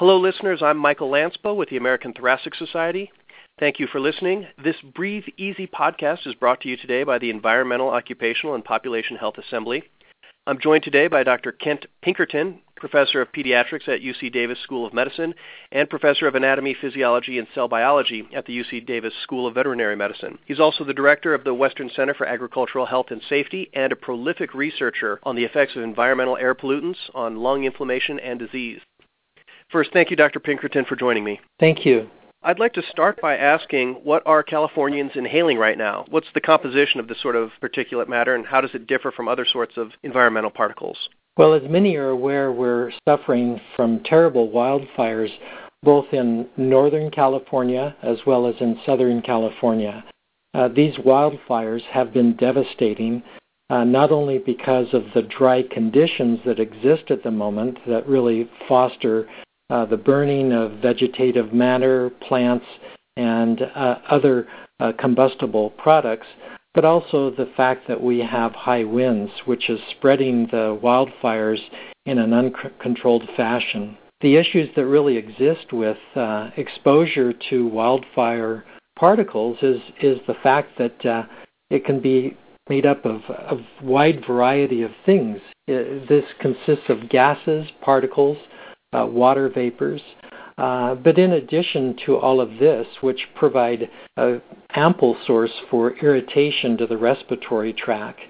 Hello, listeners. I'm Michael Lanspa with the American Thoracic Society. Thank you for listening. This Breathe Easy podcast is brought to you today by the Environmental, Occupational, and Population Health Assembly. I'm joined today by Dr. Kent Pinkerton, professor of pediatrics at UC Davis School of Medicine and professor of anatomy, physiology, and cell biology at the UC Davis School of Veterinary Medicine. He's also the director of the Western Center for Agricultural Health and Safety and a prolific researcher on the effects of environmental air pollutants on lung inflammation and disease. First, thank you, Dr. Pinkerton, for joining me. Thank you. I'd like to start by asking what are Californians inhaling right now? What's the composition of this sort of particulate matter, and how does it differ from other sorts of environmental particles? Well, as many are aware, we're suffering from terrible wildfires both in Northern California as well as in Southern California. Uh, these wildfires have been devastating, uh, not only because of the dry conditions that exist at the moment that really foster the burning of vegetative matter, plants, and uh, other uh, combustible products, but also the fact that we have high winds, which is spreading the wildfires in an uncontrolled fashion. The issues that really exist with uh, exposure to wildfire particles is is the fact that uh, it can be made up of a wide variety of things. It, this consists of gases, particles, uh, water vapors. Uh, but in addition to all of this, which provide an ample source for irritation to the respiratory tract,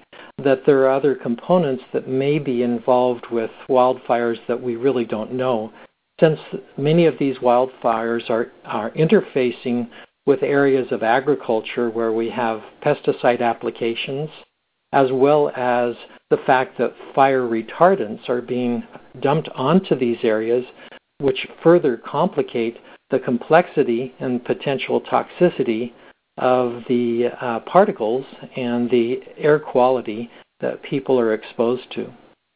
that there are other components that may be involved with wildfires that we really don't know. Since many of these wildfires are, are interfacing with areas of agriculture where we have pesticide applications, as well as the fact that fire retardants are being dumped onto these areas, which further complicate the complexity and potential toxicity of the uh, particles and the air quality that people are exposed to.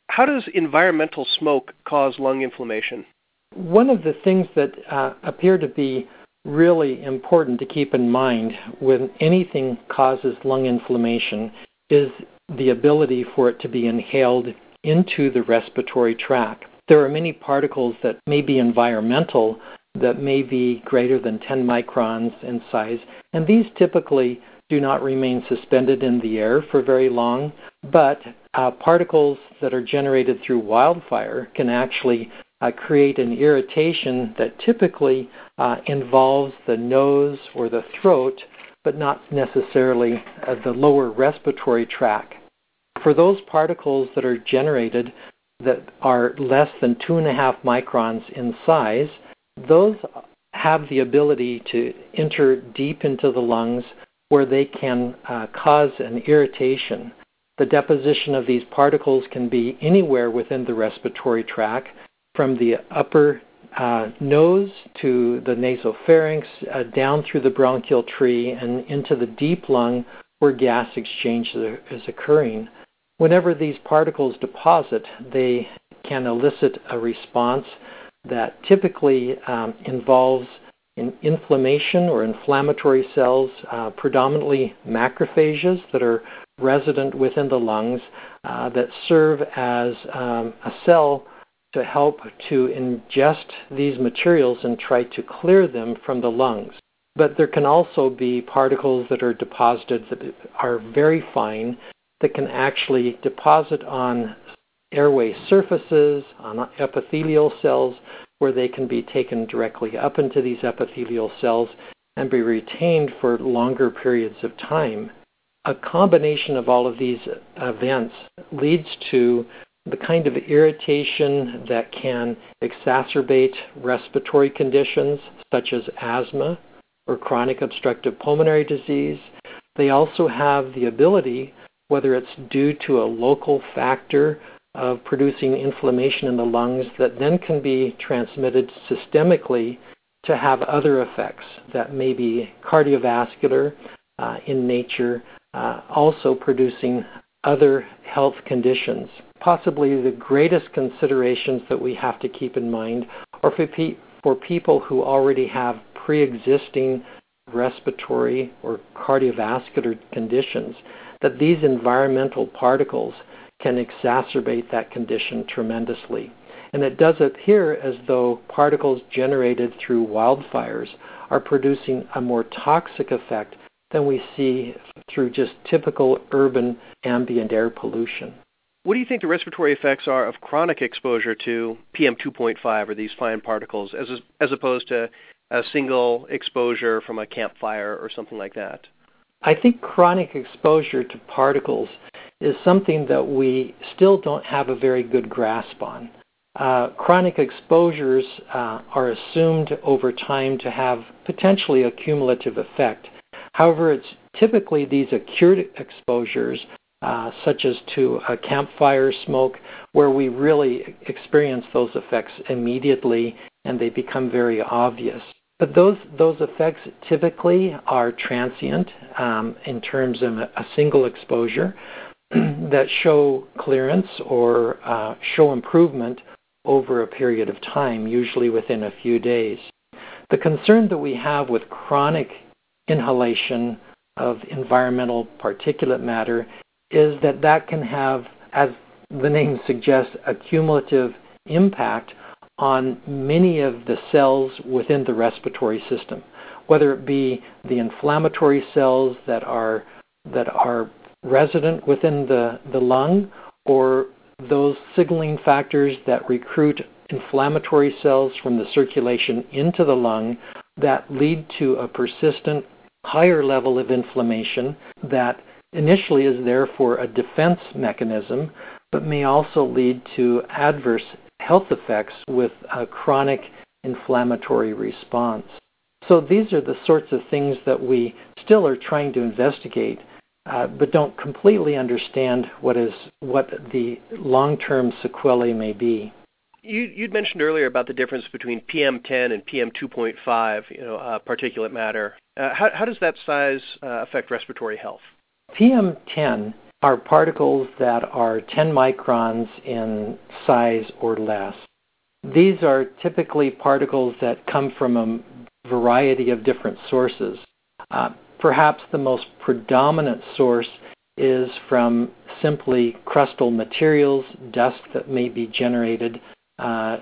How does environmental smoke cause lung inflammation? One of the things that uh, appear to be really important to keep in mind when anything causes lung inflammation is the ability for it to be inhaled into the respiratory tract. There are many particles that may be environmental that may be greater than 10 microns in size, and these typically do not remain suspended in the air for very long, but uh, particles that are generated through wildfire can actually uh, create an irritation that typically uh, involves the nose or the throat but not necessarily uh, the lower respiratory tract. For those particles that are generated that are less than two and a half microns in size, those have the ability to enter deep into the lungs where they can uh, cause an irritation. The deposition of these particles can be anywhere within the respiratory tract, from the upper uh, nose to the nasopharynx, uh, down through the bronchial tree, and into the deep lung where gas exchange is occurring. Whenever these particles deposit, they can elicit a response that typically um, involves in inflammation or inflammatory cells, uh, predominantly macrophages that are resident within the lungs, uh, that serve as um, a cell to help to ingest these materials and try to clear them from the lungs. But there can also be particles that are deposited that are very fine that can actually deposit on airway surfaces, on epithelial cells, where they can be taken directly up into these epithelial cells and be retained for longer periods of time. A combination of all of these events leads to the kind of irritation that can exacerbate respiratory conditions such as asthma or chronic obstructive pulmonary disease. They also have the ability, whether it's due to a local factor of producing inflammation in the lungs that then can be transmitted systemically to have other effects that may be cardiovascular uh, in nature, uh, also producing other health conditions possibly the greatest considerations that we have to keep in mind are for, pe- for people who already have pre existing respiratory or cardiovascular conditions, that these environmental particles can exacerbate that condition tremendously. And it does appear as though particles generated through wildfires are producing a more toxic effect than we see through just typical urban ambient air pollution. What do you think the respiratory effects are of chronic exposure to PM2.5 or these fine particles as as opposed to a single exposure from a campfire or something like that? I think chronic exposure to particles is something that we still don't have a very good grasp on. Uh, chronic exposures uh, are assumed over time to have potentially a cumulative effect. However, it's typically these acute exposures uh, such as to a campfire smoke, where we really experience those effects immediately and they become very obvious. But those those effects typically are transient um, in terms of a single exposure that show clearance or uh, show improvement over a period of time, usually within a few days. The concern that we have with chronic inhalation of environmental particulate matter is that that can have, as the name suggests, a cumulative impact on many of the cells within the respiratory system, whether it be the inflammatory cells that are that are resident within the, the lung or those signaling factors that recruit inflammatory cells from the circulation into the lung that lead to a persistent higher level of inflammation that initially is there for a defense mechanism, but may also lead to adverse health effects with a chronic inflammatory response. So these are the sorts of things that we still are trying to investigate, uh, but don't completely understand what is what the long-term sequelae may be. You, would mentioned earlier about the difference between PM10 and PM2.5, you know, uh, particulate matter. Uh, how, how, does that size uh, affect respiratory health? PM10 are particles that are 10 microns in size or less. These are typically particles that come from a variety of different sources. Uh, perhaps the most predominant source is from simply crustal materials, dust that may be generated uh,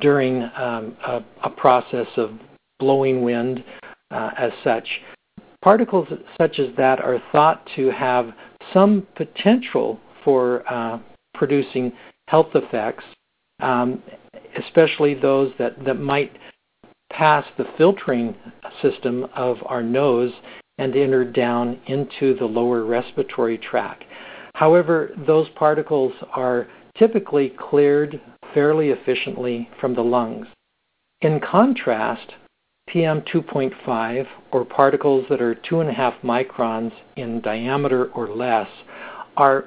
during um, a, a, process of blowing wind uh, as such. Particles such as that are thought to have some potential for uh, producing health effects, um, especially those that, that might pass the filtering system of our nose and enter down into the lower respiratory tract. However, those particles are typically cleared fairly efficiently from the lungs. In contrast, PM2.5, or particles that are 2.5 microns in diameter or less, are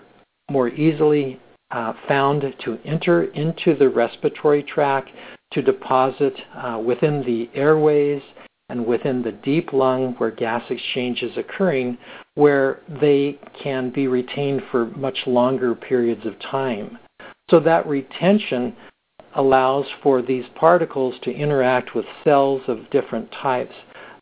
more easily uh, found to enter into the respiratory tract, to deposit uh, within the airways and within the deep lung where gas exchange is occurring, where they can be retained for much longer periods of time. So that retention allows for these particles to interact with cells of different types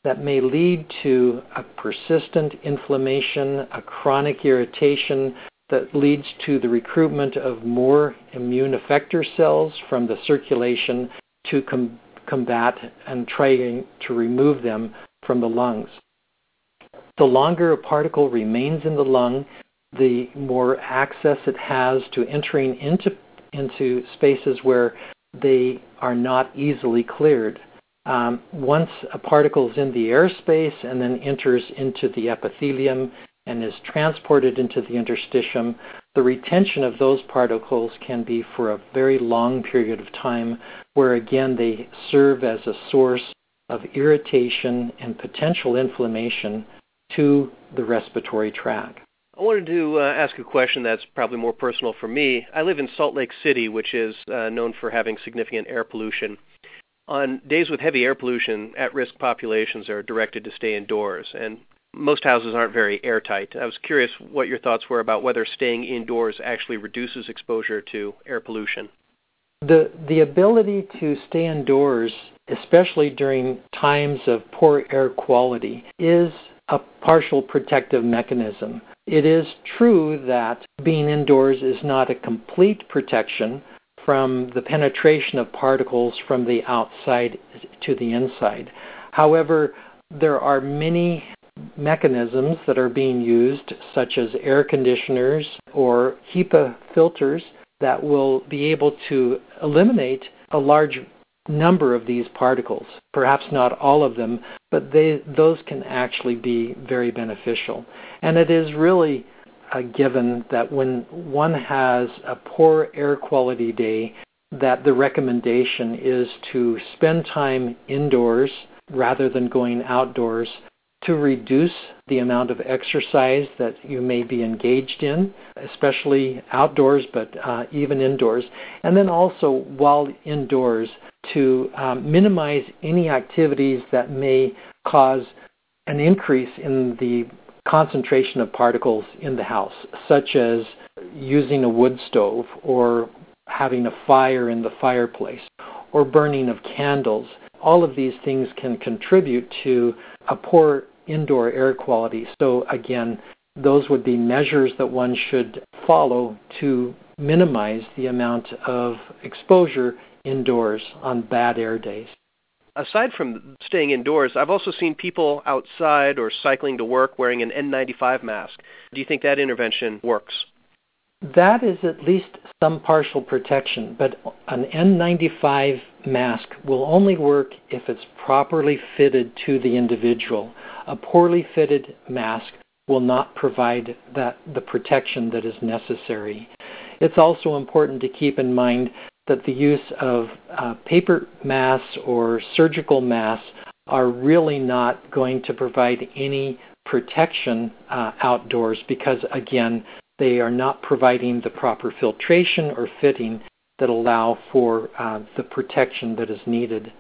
that may lead to a persistent inflammation, a chronic irritation that leads to the recruitment of more immune effector cells from the circulation to com- combat and trying to remove them from the lungs. The longer a particle remains in the lung, the more access it has to entering into into spaces where they are not easily cleared. Um, once a particle is in the airspace and then enters into the epithelium and is transported into the interstitium, the retention of those particles can be for a very long period of time, where again they serve as a source of irritation and potential inflammation to the respiratory tract. I wanted to uh, ask a question that's probably more personal for me. I live in Salt Lake City, which is uh, known for having significant air pollution. On days with heavy air pollution, at risk populations are directed to stay indoors, and most houses aren't very airtight. I was curious what your thoughts were about whether staying indoors actually reduces exposure to air pollution. The, the ability to stay indoors, especially during times of poor air quality, is a partial protective mechanism. It is true that being indoors is not a complete protection from the penetration of particles from the outside to the inside. However, there are many mechanisms that are being used, such as air conditioners or HEPA filters, that will be able to eliminate a large number of these particles. Perhaps not all of them, but they, those can actually be very beneficial. And it is really a given that when one has a poor air quality day, that the recommendation is to spend time indoors rather than going outdoors to reduce the amount of exercise that you may be engaged in, especially outdoors, but uh, even indoors. And then also, while indoors, to um, minimize any activities that may cause an increase in the concentration of particles in the house, such as using a wood stove or having a fire in the fireplace or burning of candles. All of these things can contribute to a poor indoor air quality. So, again, those would be measures that one should follow to minimize the amount of exposure indoors on bad air days. Aside from staying indoors, I've also seen people outside or cycling to work wearing an N95 mask. Do you think that intervention works? That is at least some partial protection, but an N95 mask will only work if it's properly fitted to the individual. A poorly fitted mask will not provide that the protection that is necessary. It's also important to keep in mind that the use of uh, paper masks or surgical masks are really not going to provide any protection uh, outdoors because, again, they are not providing the proper filtration or fitting that allow for uh, the protection that is needed.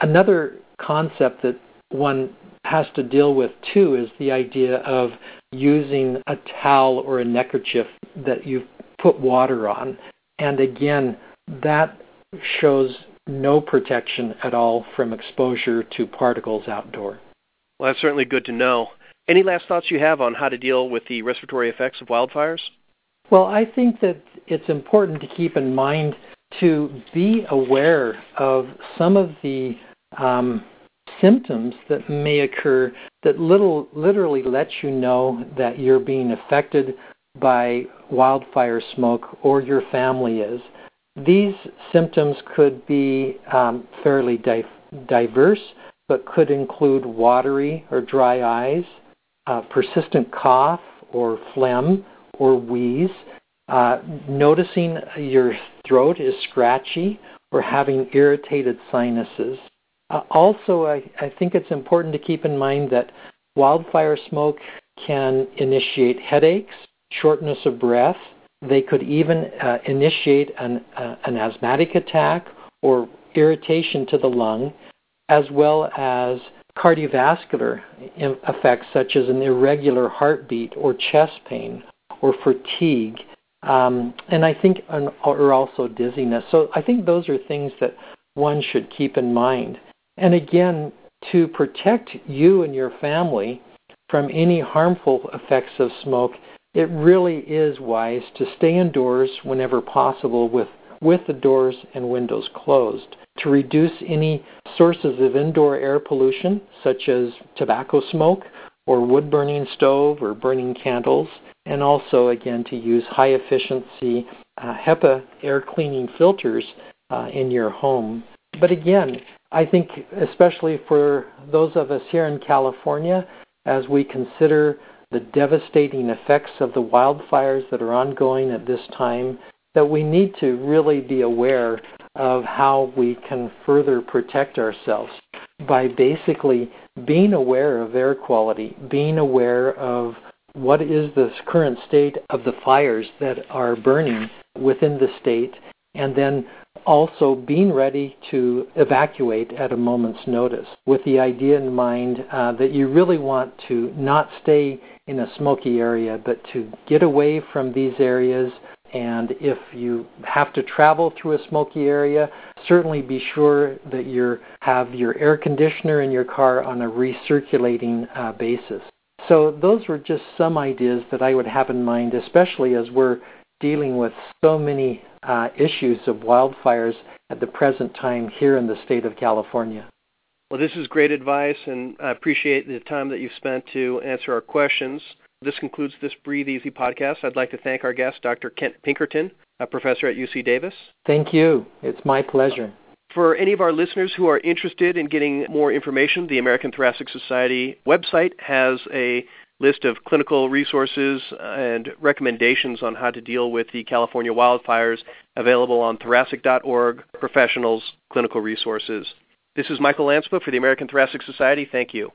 Another concept that one has to deal with too is the idea of using a towel or a neckerchief that you've put water on. And again, that shows no protection at all from exposure to particles outdoor. Well, that's certainly good to know. Any last thoughts you have on how to deal with the respiratory effects of wildfires? Well, I think that it's important to keep in mind to be aware of some of the um, symptoms that may occur that little, literally let you know that you're being affected by wildfire smoke or your family is. These symptoms could be um, fairly di- diverse, but could include watery or dry eyes, uh, persistent cough or phlegm or wheeze, uh, noticing your throat is scratchy or having irritated sinuses. Uh, also, I, I think it's important to keep in mind that wildfire smoke can initiate headaches, shortness of breath, they could even uh, initiate an, uh, an asthmatic attack or irritation to the lung, as well as cardiovascular effects such as an irregular heartbeat or chest pain or fatigue. Um, and I think, or also dizziness. So I think those are things that one should keep in mind. And again, to protect you and your family from any harmful effects of smoke, it really is wise to stay indoors whenever possible with, with the doors and windows closed to reduce any sources of indoor air pollution, such as tobacco smoke or wood burning stove or burning candles, and also, again, to use high efficiency uh, HEPA air cleaning filters uh, in your home. But again, I think, especially for those of us here in California, as we consider the devastating effects of the wildfires that are ongoing at this time, that we need to really be aware of how we can further protect ourselves by basically being aware of air quality, being aware of what is the current state of the fires that are burning within the state, and then also being ready to evacuate at a moment's notice with the idea in mind uh, that you really want to not stay in a smoky area, but to get away from these areas. And if you have to travel through a smoky area, certainly be sure that you have your air conditioner in your car on a recirculating uh, basis. So those were just some ideas that I would have in mind, especially as we're dealing with so many uh, issues of wildfires at the present time here in the state of California. Well, this is great advice, and I appreciate the time that you've spent to answer our questions. This concludes this Breathe Easy podcast. I'd like to thank our guest, Dr. Kent Pinkerton, a professor at UC Davis. Thank you. It's my pleasure. For any of our listeners who are interested in getting more information, the American Thoracic Society website has a list of clinical resources and recommendations on how to deal with the California wildfires available on thoracic.org, professionals, clinical resources. This is Michael Lanspa for the American Thoracic Society. Thank you.